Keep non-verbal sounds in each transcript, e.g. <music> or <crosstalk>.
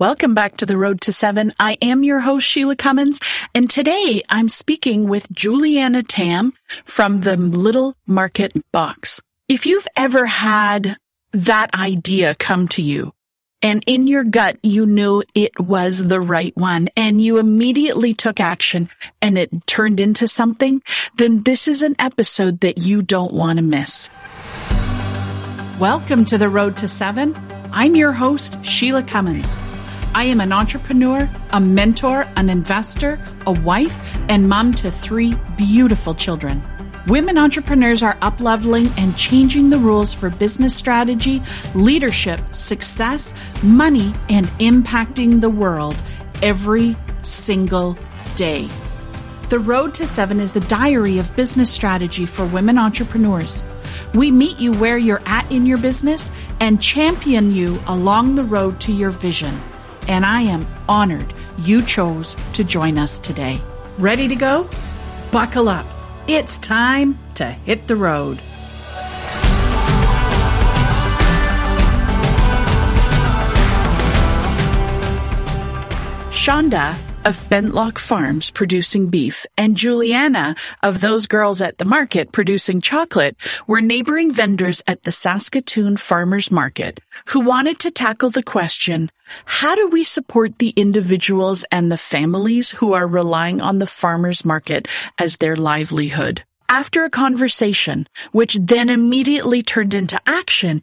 Welcome back to the Road to Seven. I am your host, Sheila Cummins, and today I'm speaking with Julianna Tan from the Little Market Box. If you've ever had that idea come to you and in your gut you knew it was the right one and you immediately took action and it turned into something, then this is an episode that you don't want to miss. Welcome to the Road to Seven. I'm your host, Sheila Cummins. I am an entrepreneur, a mentor, an investor, a wife, and mom to three beautiful children. Women entrepreneurs are upleveling and changing the rules for business strategy, leadership, success, money, and impacting the world every single day. The Road to Seven is the diary of business strategy for women entrepreneurs. We meet you where you're at in your business and champion you along the road to your vision and I am honored you chose to join us today. Ready to go? Buckle up. It's time to hit the road. Shawnda of Benlock Farms producing beef and Julianna of Those Girls at the Market producing chocolate were neighboring vendors at the Saskatoon Farmers Market who wanted to tackle the question, how do we support the individuals and the families who are relying on the farmers market as their livelihood? After a conversation, which then immediately turned into action,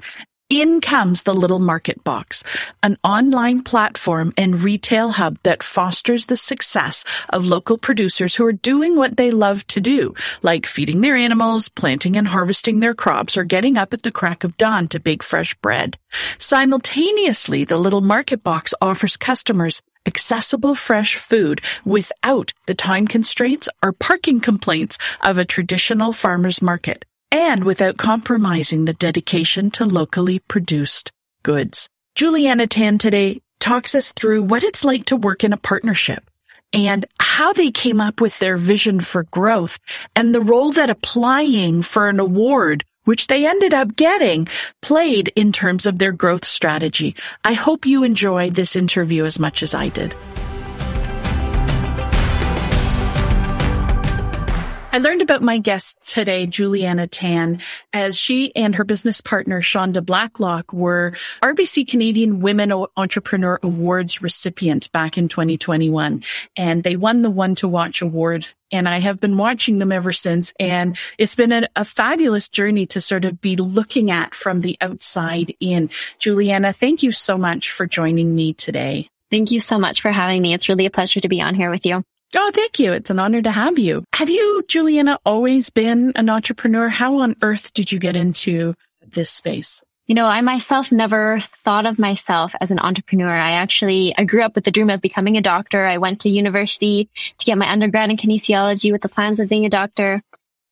in comes the Little Market Box, an online platform and retail hub that fosters the success of local producers who are doing what they love to do, like feeding their animals, planting and harvesting their crops, or getting up at the crack of dawn to bake fresh bread. Simultaneously, the Little Market Box offers customers accessible fresh food without the time constraints or parking complaints of a traditional farmer's market and without compromising the dedication to locally produced goods. Julianna Tan today talks us through what it's like to work in a partnership and how they came up with their vision for growth and the role that applying for an award which they ended up getting, played in terms of their growth strategy. I hope you enjoyed this interview as much as I did. I learned about my guest today, Julianna Tan, as she and her business partner, Shawnda Blacklock, were RBC Canadian Women Entrepreneur Awards recipient back in 2021. And they won the One to Watch award. And I have been watching them ever since. And it's been a, a fabulous journey to sort of be looking at from the outside in. Julianna, thank you so much for joining me today. Thank you so much for having me. It's really a pleasure to be on here with you. Oh, thank you. It's an honor to have you. Have you, Julianna, always been an entrepreneur? How on earth did you get into this space? You know, I myself never thought of myself as an entrepreneur. I actually, I grew up with the dream of becoming a doctor. I went to university to get my undergrad in kinesiology with the plans of being a doctor.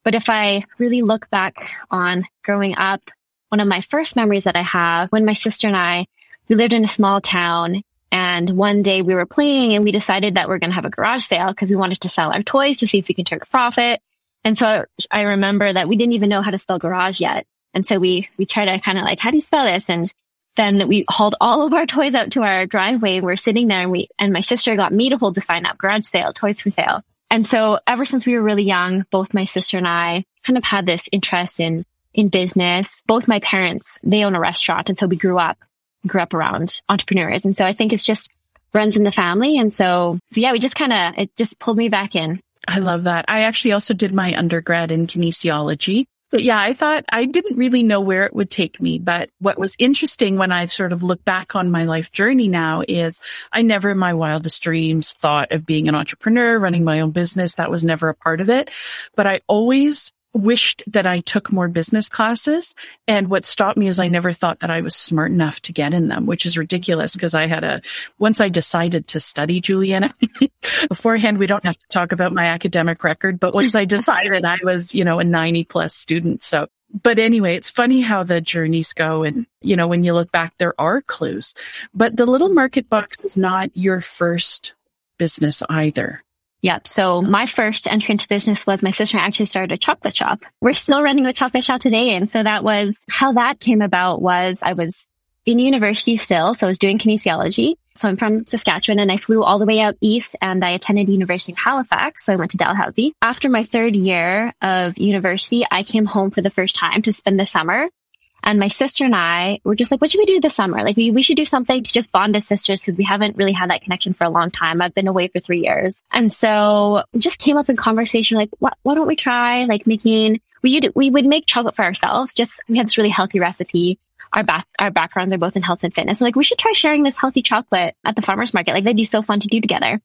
But if I really look back on growing up, one of my first memories that I have when my sister and I, we lived in a small town and one day we were playing and we decided that we are going to have a garage sale because we wanted to sell our toys to see if we can turn a profit. And so I remember that we didn't even know how to spell garage yet. And so we, we tried to kind of like, how do you spell this? And then we hauled all of our toys out to our driveway. And we're sitting there and we, and my sister got me to hold the sign up, garage sale, toys for sale. And so ever since we were really young, both my sister and I kind of had this interest in, in business. Both my parents, they own a restaurant. And so we grew up grew up around entrepreneurs. And so I think it's just runs in the family. And so, so yeah, we just kind of, it just pulled me back in. I love that. I actually also did my undergrad in kinesiology. But yeah, I thought I didn't really know where it would take me. But what was interesting when I sort of look back on my life journey now is I never in my wildest dreams thought of being an entrepreneur, running my own business. That was never a part of it. But I always wished that I took more business classes. And what stopped me is I never thought that I was smart enough to get in them, which is ridiculous because I had a, once I decided to study Julianna <laughs> beforehand, we don't have to talk about my academic record, but once I decided I was, you know, a 90 plus student. So, but anyway, it's funny how the journeys go. And, you know, when you look back, there are clues, but the little market box is not your first business either. Yep. So my first entry into business was my sister actually started a chocolate shop. We're still running a chocolate shop today. And so that was how that came about was I was in university still. So I was doing kinesiology. So I'm from Saskatchewan and I flew all the way out east and I attended University of Halifax. So I went to Dalhousie. After my third year of university, I came home for the first time to spend the summer. And my sister and I were just like, what should we do this summer? Like we, we should do something to just bond as sisters because we haven't really had that connection for a long time. I've been away for three years. And so just came up in conversation, like, what, why don't we try like making, we, we would make chocolate for ourselves. Just, we had this really healthy recipe our back, our backgrounds are both in health and fitness. So like, we should try sharing this healthy chocolate at the farmer's market. Like that'd be so fun to do together.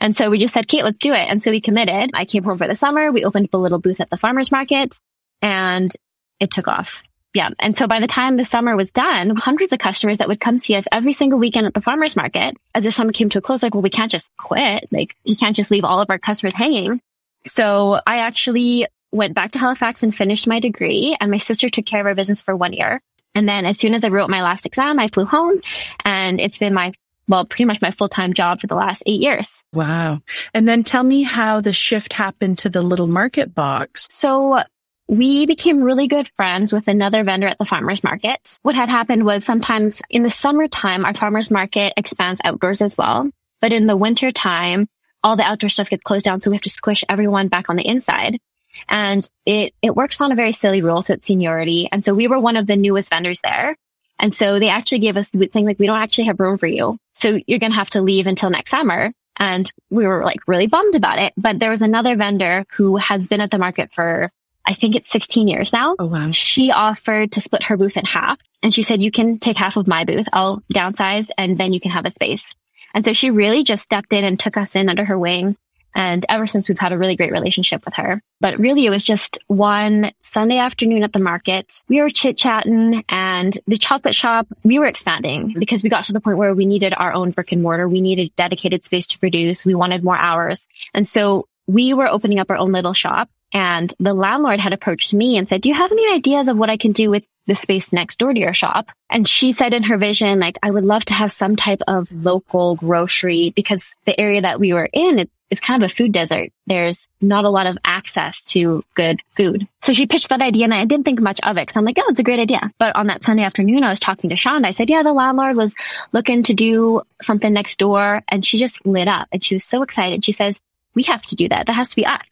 And so we just said, Kate, let's do it. And so we committed. I came home for the summer. We opened up a little booth at the farmer's market and it took off. Yeah. And so by the time the summer was done, hundreds of customers that would come see us every single weekend at the farmer's market. As the summer came to a close, like, well, we can't just quit. Like, you can't just leave all of our customers hanging. So I actually went back to Halifax and finished my degree and my sister took care of our business for one year. And then as soon as I wrote my last exam, I flew home and it's been my well, pretty much my full-time job for the last eight years. Wow. And then tell me how the shift happened to the little market box. So we became really good friends with another vendor at the farmer's market. What had happened was sometimes in the summertime, our farmer's market expands outdoors as well. But in the winter time, all the outdoor stuff gets closed down. So we have to squish everyone back on the inside. And it, it works on a very silly rule. So it's seniority. And so we were one of the newest vendors there. And so they actually gave us the thing like, we don't actually have room for you. So you're going to have to leave until next summer. And we were like really bummed about it. But there was another vendor who has been at the market for, I think it's 16 years now. Oh, wow. She offered to split her booth in half. And she said, you can take half of my booth. I'll downsize and then you can have a space. And so she really just stepped in and took us in under her wing and ever since we've had a really great relationship with her. But really it was just one Sunday afternoon at the market. We were chit chatting and the chocolate shop, we were expanding because we got to the point where we needed our own brick and mortar. We needed dedicated space to produce. We wanted more hours. And so we were opening up our own little shop and the landlord had approached me and said, do you have any ideas of what I can do with the space next door to your shop. And she said in her vision, like, I would love to have some type of local grocery because the area that we were in, it is kind of a food desert. There's not a lot of access to good food. So she pitched that idea and I didn't think much of it because I'm like, oh, it's a great idea. But on that Sunday afternoon, I was talking to Shawnda. I said, yeah, the landlord was looking to do something next door and she just lit up and she was so excited. She says, we have to do that. That has to be us.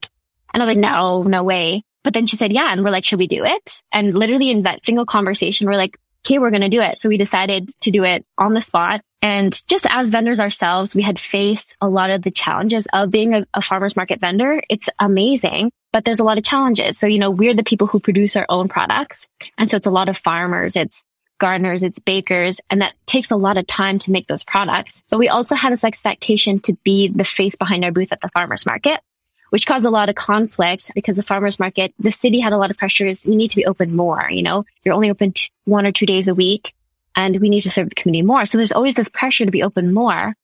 And I was like, no, no way. But then she said, yeah. And we're like, should we do it? And literally in that single conversation, we're like, okay, we're going to do it. So we decided to do it on the spot. And just as vendors ourselves, we had faced a lot of the challenges of being a, a, farmer's market vendor. It's amazing, but there's a lot of challenges. So, you know, we're the people who produce our own products. And so it's a lot of farmers. It's gardeners, it's bakers, and that takes a lot of time to make those products. But we also had this expectation to be the face behind our booth at the farmer's market which caused a lot of conflict because the farmers market, the city had a lot of pressures. You need to be open more, you know, you're only open t- one or two days a week and we need to serve the community more. So there's always this pressure to be open more.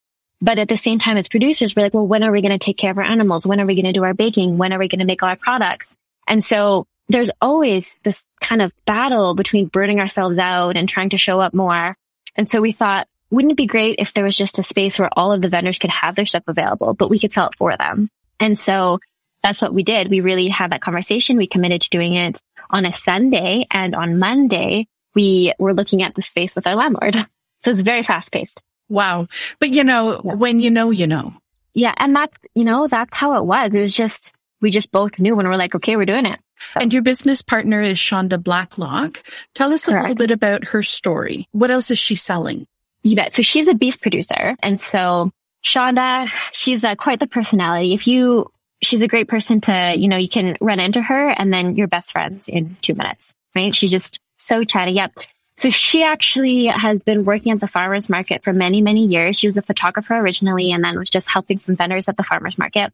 But at the same time, as producers, we're like, well, when are we going to take care of our animals? When are we going to do our baking? When are we going to make all our products? And so there's always this kind of battle between burning ourselves out and trying to show up more. And so we thought, wouldn't it be great if there was just a space where all of the vendors could have their stuff available, but we could sell it for them? And so that's what we did. We really had that conversation. We committed to doing it on a Sunday and on Monday we were looking at the space with our landlord. <laughs> So it's very fast paced. Wow. But you know, yeah. when you know, you know. Yeah. And that's, you know, that's how it was. It was just, we just both knew when we we're like, okay, we're doing it. So. And your business partner is Shawnda Blacklock. Tell us Correct. a little bit about her story. What else is she selling? You bet. So she's a beef producer. And so Shawnda, she's uh, quite the personality. If you, she's a great person to, you know, you can run into her and then you're best friends in two minutes, right? She's just so chatty. Yep. So she actually has been working at the farmer's market for many, many years. She was a photographer originally and then was just helping some vendors at the farmer's market.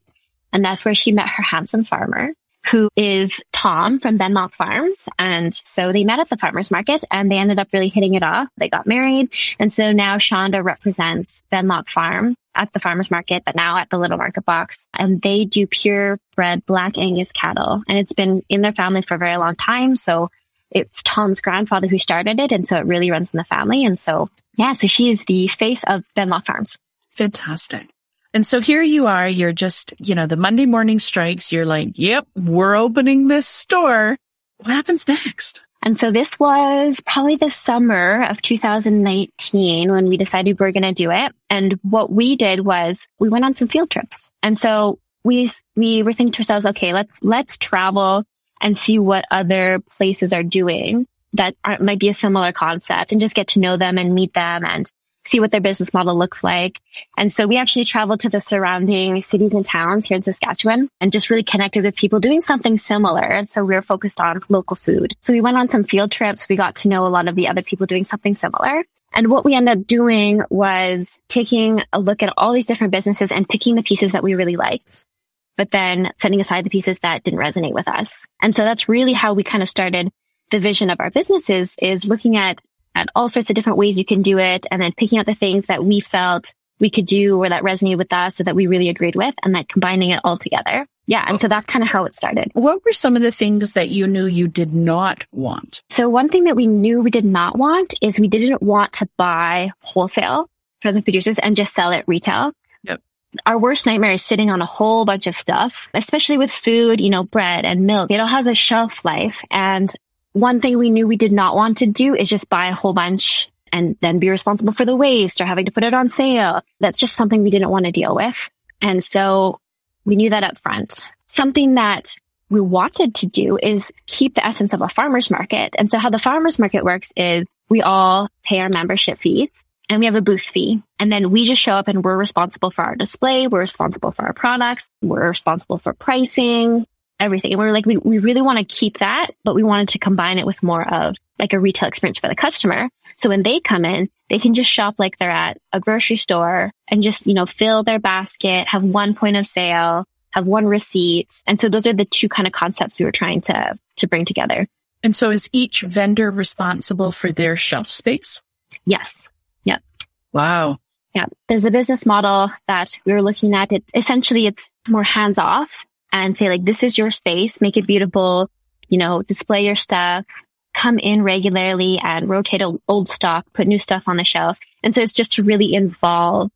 And that's where she met her handsome farmer who is Tom from Benlock Farms. And so they met at the farmer's market and they ended up really hitting it off. They got married. And so now Shawnda represents Benlock Farm at the farmer's market, but now at the little market box. And they do purebred black Angus cattle. And it's been in their family for a very long time. So it's Tom's grandfather who started it. And so it really runs in the family. And so, yeah, so she is the face of Benlock Farms. Fantastic. And so here you are, you're just, you know, the Monday morning strikes. You're like, yep, we're opening this store. What happens next? And so this was probably the summer of 2019 when we decided we were going to do it. And what we did was we went on some field trips. And so we, we were thinking to ourselves, okay, let's, let's travel and see what other places are doing that are, might be a similar concept and just get to know them and meet them and see what their business model looks like. And so we actually traveled to the surrounding cities and towns here in Saskatchewan and just really connected with people doing something similar. And so we were focused on local food. So we went on some field trips. We got to know a lot of the other people doing something similar. And what we ended up doing was taking a look at all these different businesses and picking the pieces that we really liked, but then setting aside the pieces that didn't resonate with us. And so that's really how we kind of started the vision of our businesses is looking at at all sorts of different ways you can do it and then picking out the things that we felt we could do or that resonated with us or that we really agreed with and then combining it all together. Yeah. And so that's kind of how it started. What were some of the things that you knew you did not want? So one thing that we knew we did not want is we didn't want to buy wholesale from the producers and just sell it retail. Yep. Our worst nightmare is sitting on a whole bunch of stuff, especially with food, you know, bread and milk. It all has a shelf life and one thing we knew we did not want to do is just buy a whole bunch and then be responsible for the waste or having to put it on sale. That's just something we didn't want to deal with. And so we knew that up front. Something that we wanted to do is keep the essence of a farmer's market. And so how the farmer's market works is we all pay our membership fees and we have a booth fee. And then we just show up and we're responsible for our display. We're responsible for our products. We're responsible for pricing, everything. And we are like, we, we really want to keep that, but we wanted to combine it with more of like a retail experience for the customer. So when they come in, they can just shop like they're at a grocery store and just, you know, fill their basket, have one point of sale, have one receipt. And so those are the two kind of concepts we were trying to, to bring together. And so is each vendor responsible for their shelf space? Yes. Yep. Wow. Yeah. There's a business model that we were looking at. It essentially it's more hands off and say like, this is your space, make it beautiful, you know, display your stuff, come in regularly and rotate old stock, put new stuff on the shelf. And so it's just to really involve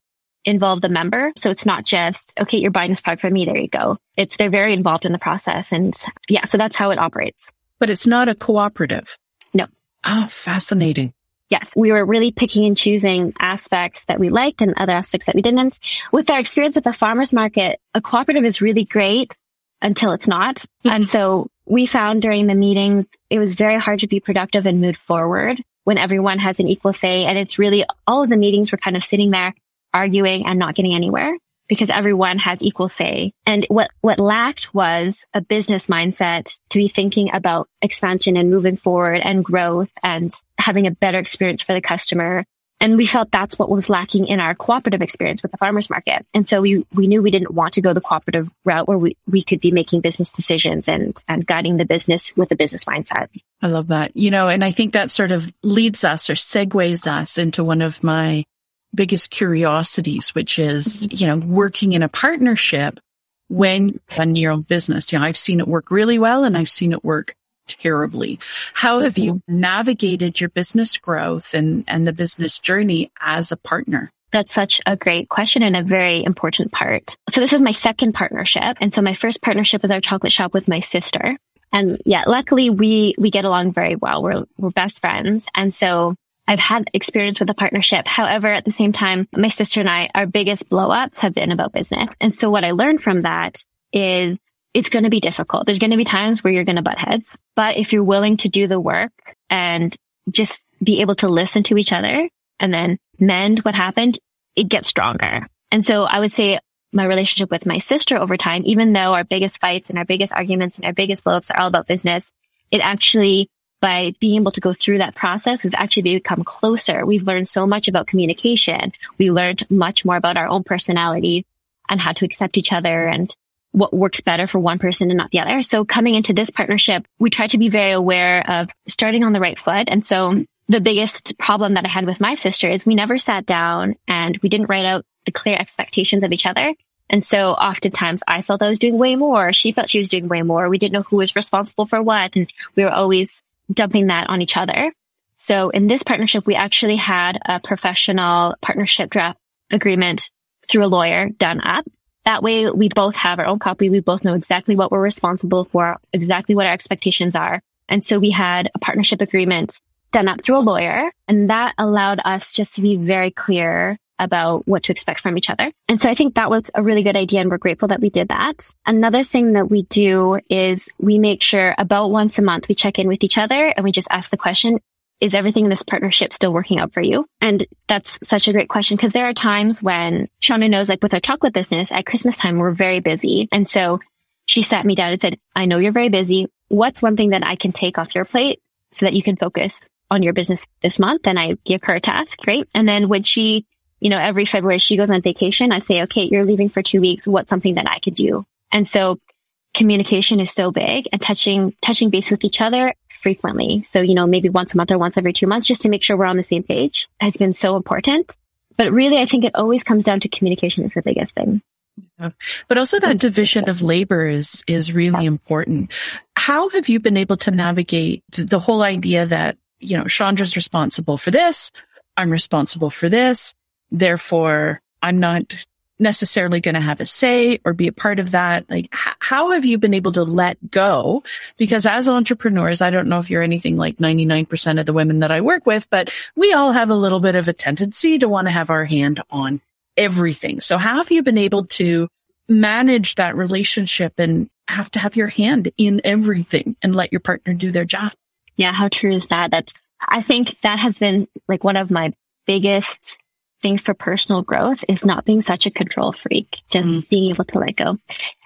involve the member. So it's not just, okay, you're buying this product from me. There you go. It's, they're very involved in the process. And yeah, so that's how it operates. But it's not a cooperative. No. Oh, fascinating. Yes, we were really picking and choosing aspects that we liked and other aspects that we didn't. With our experience at the farmers market, a cooperative is really great until it's not. Mm-hmm. and so we found during the meeting, it was very hard to be productive and move forward when everyone has an equal say. And it's really all of the meetings were kind of sitting there arguing and not getting anywhere because everyone has equal say. And what, what lacked was a business mindset to be thinking about expansion and moving forward and growth and having a better experience for the customer and we felt that's what was lacking in our cooperative experience with the farmers market. And so we, we knew we didn't want to go the cooperative route where we, we could be making business decisions and, and guiding the business with a business mindset. I love that. You know, and I think that sort of leads us or segues us into one of my biggest curiosities, which is, mm-hmm. you know, working in a partnership when you run your own business. You know, I've seen it work really well and I've seen it work terribly. How have you mm-hmm. navigated your business growth and, and the business journey as a partner? That's such a great question and a very important part. So this is my second partnership. And so my first partnership was our chocolate shop with my sister. And yeah, luckily we, we get along very well. We're, we're best friends. And so I've had experience with a partnership. However, at the same time, my sister and I, our biggest blow ups have been about business. And so what I learned from that is it's going to be difficult. There's going to be times where you're going to butt heads, but if you're willing to do the work and just be able to listen to each other and then mend what happened, it gets stronger. And so I would say my relationship with my sister over time, even though our biggest fights and our biggest arguments and our biggest blowups are all about business, it actually, by being able to go through that process, we've actually become closer. We've learned so much about communication. We learned much more about our own personality and how to accept each other and what works better for one person and not the other. So coming into this partnership, we try to be very aware of starting on the right foot. And so the biggest problem that I had with my sister is we never sat down and we didn't write out the clear expectations of each other. And so oftentimes I felt I was doing way more. She felt she was doing way more. We didn't know who was responsible for what. And we were always dumping that on each other. So in this partnership, we actually had a professional partnership draft agreement through a lawyer done up. That way we both have our own copy. We both know exactly what we're responsible for, exactly what our expectations are. And so we had a partnership agreement done up through a lawyer and that allowed us just to be very clear about what to expect from each other. And so I think that was a really good idea and we're grateful that we did that. Another thing that we do is we make sure about once a month we check in with each other and we just ask the question, is everything in this partnership still working out for you? And that's such a great question because there are times when Shawnda knows like with our chocolate business at Christmas time, we're very busy. And so she sat me down and said, I know you're very busy. What's one thing that I can take off your plate so that you can focus on your business this month? And I give her a task, right? And then when she you know, every February she goes on vacation, I say, okay, you're leaving for two weeks. What's something that I could do? And so communication is so big and touching, touching base with each other frequently. So, you know, maybe once a month or once every two months just to make sure we're on the same page has been so important. But really, I think it always comes down to communication is the biggest thing. Yeah. But also that division of labor is, is really important. How have you been able to navigate the whole idea that, you know, Shawnda's responsible for this. I'm responsible for this. Therefore, I'm not necessarily going to have a say or be a part of that. Like, h- how have you been able to let go? Because as entrepreneurs, I don't know if you're anything like 99% of the women that I work with, but we all have a little bit of a tendency to want to have our hand on everything. So how have you been able to manage that relationship and have to have your hand in everything and let your partner do their job? Yeah. How true is that? That's, I think that has been like one of my biggest things for personal growth is not being such a control freak, just mm. being able to let go.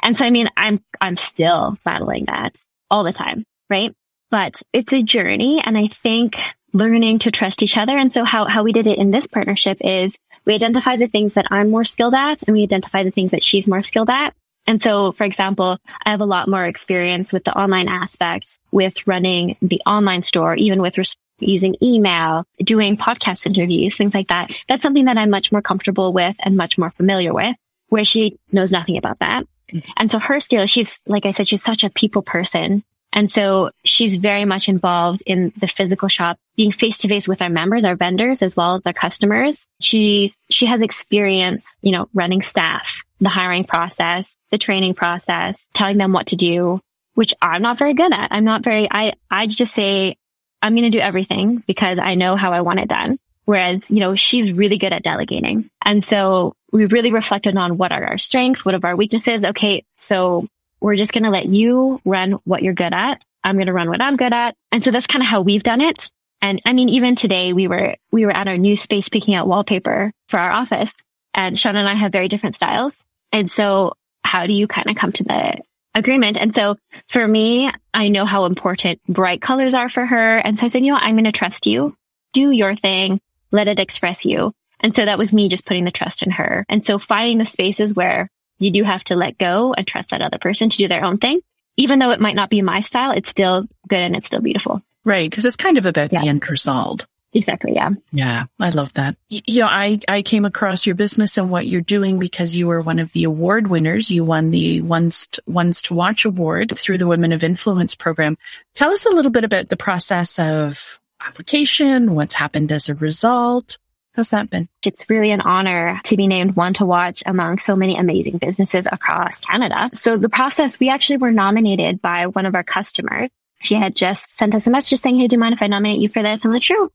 And so, I mean, I'm, I'm still battling that all the time, right? But it's a journey. And I think learning to trust each other. And so how, how we did it in this partnership is we identify the things that I'm more skilled at and we identify the things that she's more skilled at. And so, for example, I have a lot more experience with the online aspect, with running the online store, even with res- using email, doing podcast interviews, things like that. That's something that I'm much more comfortable with and much more familiar with, where she knows nothing about that. Mm-hmm. And so her skill, she's, like I said, she's such a people person. And so she's very much involved in the physical shop, being face to face with our members, our vendors, as well as our customers. She, she has experience, you know, running staff, the hiring process, the training process, telling them what to do, which I'm not very good at. I'm not very, I, I just say, I'm going to do everything because I know how I want it done. Whereas, you know, she's really good at delegating. And so we really reflected on what are our strengths, what are our weaknesses. Okay. So we're just going to let you run what you're good at. I'm going to run what I'm good at. And so that's kind of how we've done it. And I mean, even today we were, we were at our new space picking out wallpaper for our office and Sean and I have very different styles. And so how do you kind of come to the agreement. And so for me, I know how important bright colors are for her. And so I said, you know what? I'm going to trust you. Do your thing. Let it express you. And so that was me just putting the trust in her. And so finding the spaces where you do have to let go and trust that other person to do their own thing. Even though it might not be my style, it's still good and it's still beautiful. Right. Cause it's kind of about yeah. the end result. Exactly. Yeah. Yeah. I love that. You know, I, I came across your business and what you're doing because you were one of the award winners. You won the ones, to, ones to watch award through the Women of Influence program. Tell us a little bit about the process of application, what's happened as a result. How's that been? It's really an honor to be named one to watch among so many amazing businesses across Canada. So the process, we actually were nominated by one of our customers. She had just sent us a message saying, Hey, do you mind if I nominate you for this? I'm like, sure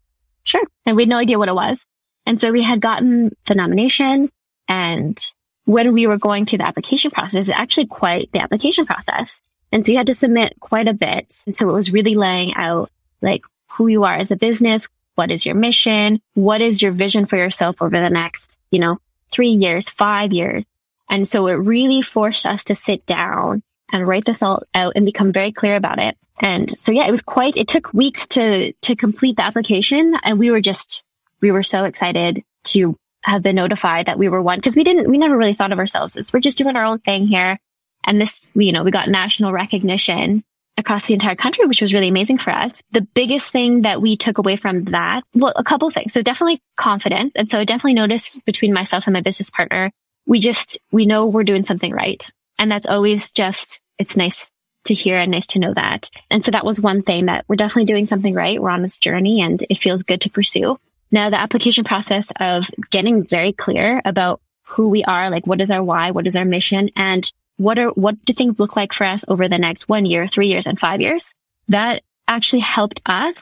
sure. And we had no idea what it was. And so we had gotten the nomination and when we were going through the application process, actually quite the application process. And so you had to submit quite a bit. And so it was really laying out like who you are as a business. What is your mission? What is your vision for yourself over the next, you know, three years, five years? And so it really forced us to sit down and write this all out and become very clear about it. And so yeah, it was quite, it took weeks to, to complete the application and we were just, we were so excited to have been notified that we were one because we didn't, we never really thought of ourselves as we're just doing our own thing here. And this, you know, we got national recognition across the entire country, which was really amazing for us. The biggest thing that we took away from that, well, a couple things. So definitely confidence. And so I definitely noticed between myself and my business partner, we just, we know we're doing something right. And that's always just, it's nice to hear and nice to know that. And so that was one thing that we're definitely doing something right. We're on this journey and it feels good to pursue. Now the application process of getting very clear about who we are, like what is our why, what is our mission, and what are, what do things look like for us over the next one year, three years, and five years? That actually helped us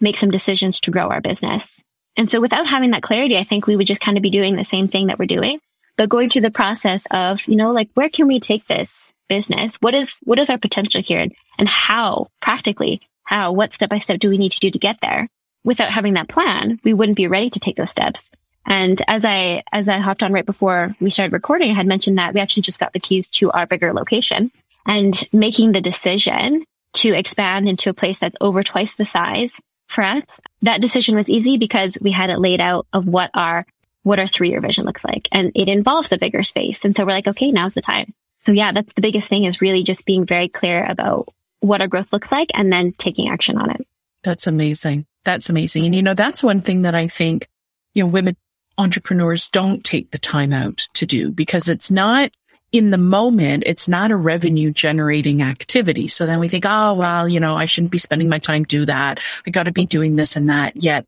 make some decisions to grow our business. And so without having that clarity, I think we would just kind of be doing the same thing that we're doing, but going through the process of, you know, like where can we take this business? What is, what is our potential here and how practically, how, what step by step do we need to do to get there? Without having that plan, we wouldn't be ready to take those steps. And as I, as I hopped on right before we started recording, I had mentioned that we actually just got the keys to our bigger location and making the decision to expand into a place that's over twice the size for us. That decision was easy because we had it laid out of what our, what our three year vision looks like. And it involves a bigger space. And so we're like, okay, now's the time. So yeah, that's the biggest thing is really just being very clear about what our growth looks like and then taking action on it. That's amazing. That's amazing. And you know, that's one thing that I think, you know, women entrepreneurs don't take the time out to do because it's not in the moment, it's not a revenue generating activity. So then we think, oh, well, you know, I shouldn't be spending my time do that. I got to be doing this and that. Yet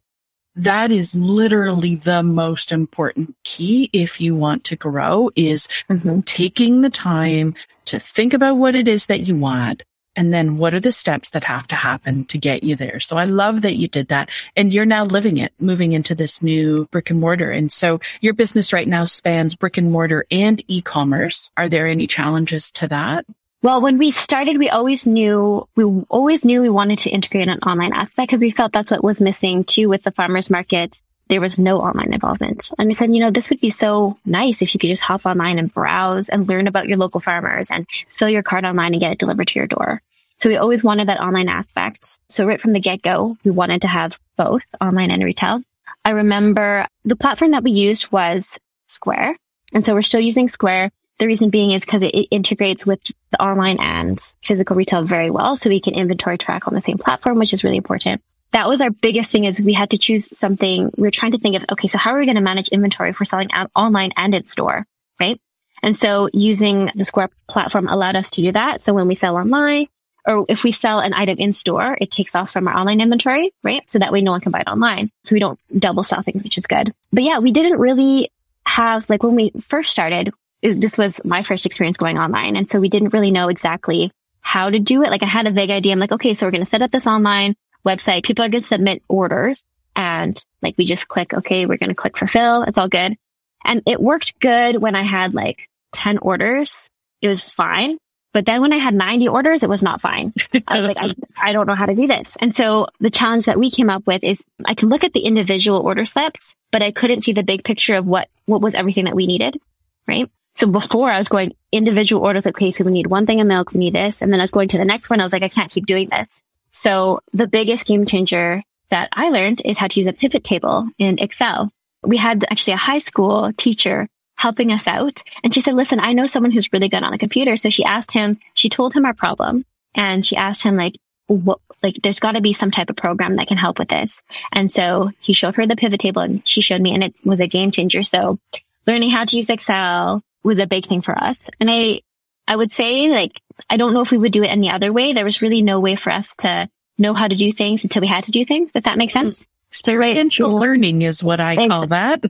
that is literally the most important key if you want to grow is mm-hmm. taking the time to think about what it is that you want, and then what are the steps that have to happen to get you there? So I love that you did that and you're now living it, moving into this new brick and mortar. And so your business right now spans brick and mortar and e-commerce. Are there any challenges to that? Well, when we started, we always knew, we always knew we wanted to integrate an online aspect because we felt that's what was missing too with the farmers market. There was no online involvement. And we said, you know, this would be so nice if you could just hop online and browse and learn about your local farmers and fill your cart online and get it delivered to your door. So we always wanted that online aspect. So right from the get go, we wanted to have both online and retail. I remember the platform that we used was Square. And so we're still using Square. The reason being is because it integrates with the online and physical retail very well. So we can inventory track on the same platform, which is really important. That was our biggest thing is we had to choose something. We were trying to think of, okay, so how are we going to manage inventory if we're selling online and in store? Right. And so using the Square platform allowed us to do that. So when we sell online, or if we sell an item in store, it takes off from our online inventory, right? So that way no one can buy it online. So we don't double sell things, which is good. But yeah, we didn't really have, like when we first started, this was my first experience going online. And so we didn't really know exactly how to do it. Like I had a vague idea. I'm like, okay, so we're going to set up this online website. People are going to submit orders and like we just click, okay, we're going to click fulfill. It's all good. And it worked good when I had like 10 orders. It was fine. But then when I had 90 orders, it was not fine. <laughs> I was like, I, I don't know how to do this. And so the challenge that we came up with is I can look at the individual order slips, but I couldn't see the big picture of what, what was everything that we needed. Right. So before I was going individual orders, like, okay, so we need one thing of milk, we need this. And then I was going to the next one. I was like, I can't keep doing this. So the biggest game changer that I learned is how to use a pivot table in Excel. We had actually a high school teacher helping us out. And she said, listen, I know someone who's really good on a computer. So she asked him, she told him our problem and she asked him like, what, like there's got to be some type of program that can help with this. And so he showed her the pivot table and she showed me and it was a game changer. So learning how to use Excel was a big thing for us. And I, I would say like, I don't know if we would do it any other way. There was really no way for us to know how to do things until we had to do things, if that makes sense. Experiential learning is what I call that.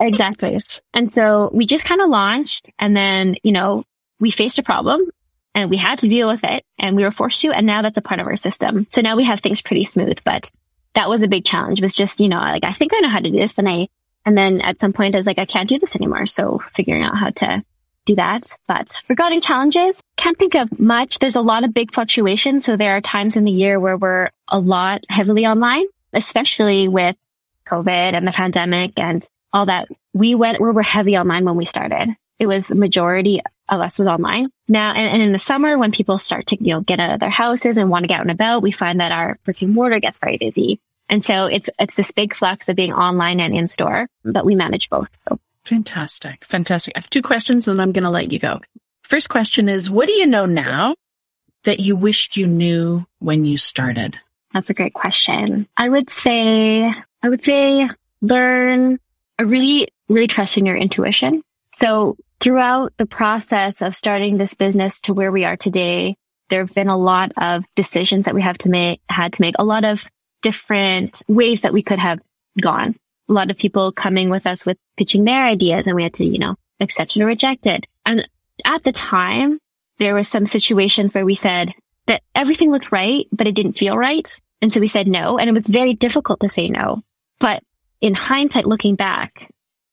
exactly. And so we just kind of launched and then, you know, we faced a problem and we had to deal with it and we were forced to. And now that's a part of our system. So now we have things pretty smooth, but that was a big challenge it was just, you know, like, I think I know how to do this. Then I, and then at some point I was like, I can't do this anymore. So figuring out how to do that. But regarding challenges, can't think of much. There's a lot of big fluctuations. So there are times in the year where we're a lot heavily online especially with COVID and the pandemic and all that. We went, we were heavy online when we started. It was majority of us was online. Now, and, and, in the summer when people start to, you know, get out of their houses and want to get out and about, we find that our brick and mortar gets very busy. And so it's, it's this big flux of being online and in store, mm-hmm. but we manage both. So. Fantastic. Fantastic. I have two questions and I'm going to let you go. First question is, what do you know now that you wished you knew when you started? That's a great question. I would say, I would say learn, I really, really trust in your intuition. So throughout the process of starting this business to where we are today, there have been a lot of decisions that we have to make, had to make, a lot of different ways that we could have gone. A lot of people coming with us with pitching their ideas and we had to, you know, accept or reject it. And at the time, there was some situations where we said, that everything looked right, but it didn't feel right. And so we said no. And it was very difficult to say no. But in hindsight, looking back,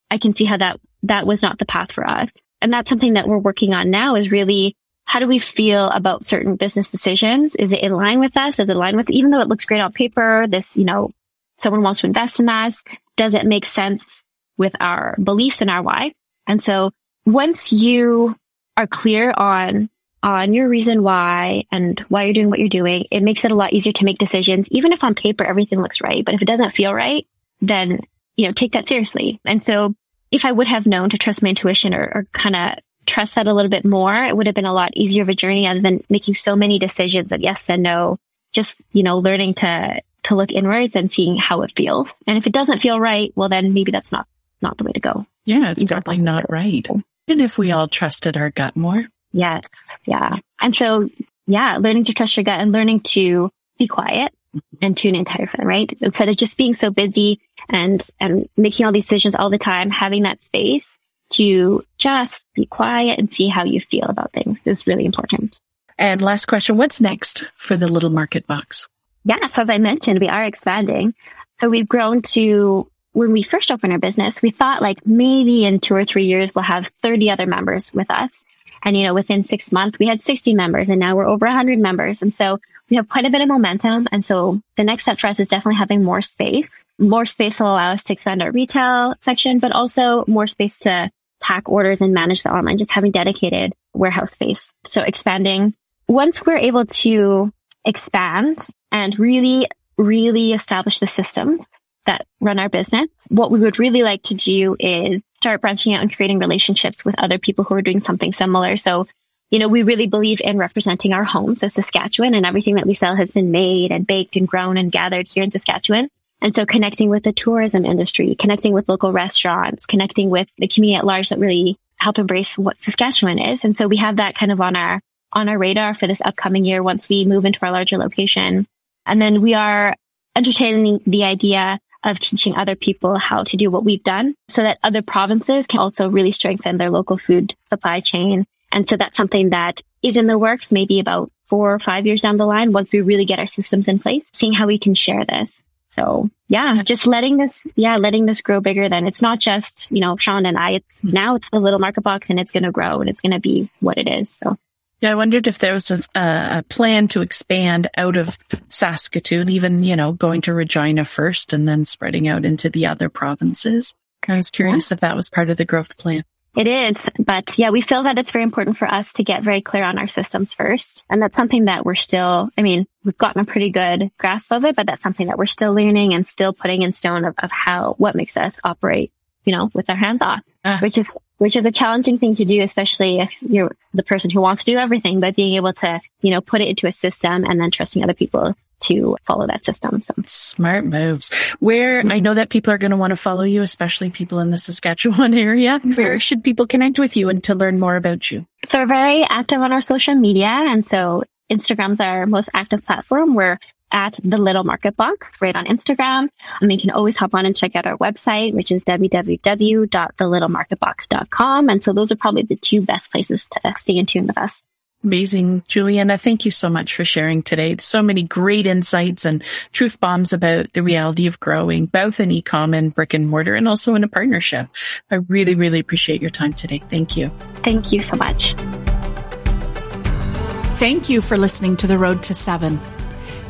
I can see how that, that was not the path for us. And that's something that we're working on now is really how do we feel about certain business decisions? Is it in line with us? Does it align with, even though it looks great on paper, this, you know, someone wants to invest in us. Does it make sense with our beliefs and our why? And so once you are clear on, on your reason why and why you're doing what you're doing, it makes it a lot easier to make decisions. Even if on paper everything looks right, but if it doesn't feel right, then, you know, take that seriously. And so if I would have known to trust my intuition or, or kind of trust that a little bit more, it would have been a lot easier of a journey other than making so many decisions of yes and no. Just, you know, learning to, to look inwards and seeing how it feels. And if it doesn't feel right, well, then maybe that's not, not the way to go. Yeah, it's probably not right. And if we all trusted our gut more. Yes. Yeah. And so, yeah, learning to trust your gut and learning to be quiet mm-hmm. and tune into it, right? Instead of just being so busy and, and making all these decisions all the time, having that space to just be quiet and see how you feel about things is really important. And last question, what's next for the little market box? Yeah. So as I mentioned, we are expanding. So we've grown to when we first opened our business, we thought like maybe in two or three years we'll have 30 other members with us. And you know, within six months we had 60 members and now we're over 100 members. And so we have quite a bit of momentum. And so the next step for us is definitely having more space. More space will allow us to expand our retail section, but also more space to pack orders and manage the online, just having dedicated warehouse space. So expanding. Once we're able to expand and really, really establish the systems that run our business, what we would really like to do is start branching out and creating relationships with other people who are doing something similar. So you know, we really believe in representing our home. So Saskatchewan and everything that we sell has been made and baked and grown and gathered here in Saskatchewan. And so connecting with the tourism industry, connecting with local restaurants, connecting with the community at large that really help embrace what Saskatchewan is. And so we have that kind of on our, on our radar for this upcoming year once we move into our larger location. And then we are entertaining the idea of teaching other people how to do what we've done so that other provinces can also really strengthen their local food supply chain and so that's something that is in the works, maybe about four or five years down the line, once we really get our systems in place, seeing how we can share this. So yeah, just letting this, yeah, letting this grow bigger then it's not just, you know, Sean and I, it's hmm. now it's a little market box and it's going to grow and it's going to be what it is. So. Yeah, I wondered if there was a, a, plan to expand out of Saskatoon, even, you know, going to Regina first and then spreading out into the other provinces. I was curious yeah. if that was part of the growth plan. It is, but yeah, we feel that it's very important for us to get very clear on our systems first. And that's something that we're still, I mean, we've gotten a pretty good grasp of it, but that's something that we're still learning and still putting in stone of, of how, what makes us operate, you know, with our hands off, uh. which is, which is a challenging thing to do, especially if you're the person who wants to do everything, but being able to, you know, put it into a system and then trusting other people to follow that system. So smart moves. Where I know that people are going to want to follow you, especially people in the Saskatchewan <laughs> area. Mm-hmm. Where should people connect with you and to learn more about you? So we're very active on our social media. And so Instagram's our most active platform. We're at the Little Market Box right on Instagram. And you can always hop on and check out our website, which is www.thelittlemarketbox.com. And so those are probably the two best places to stay in tune with us. Amazing. Julianna, thank you so much for sharing today. So many great insights and truth bombs about the reality of growing, both in ecom and brick and mortar and also in a partnership. I really, really appreciate your time today. Thank you. Thank you so much. Thank you for listening to The Road to Seven.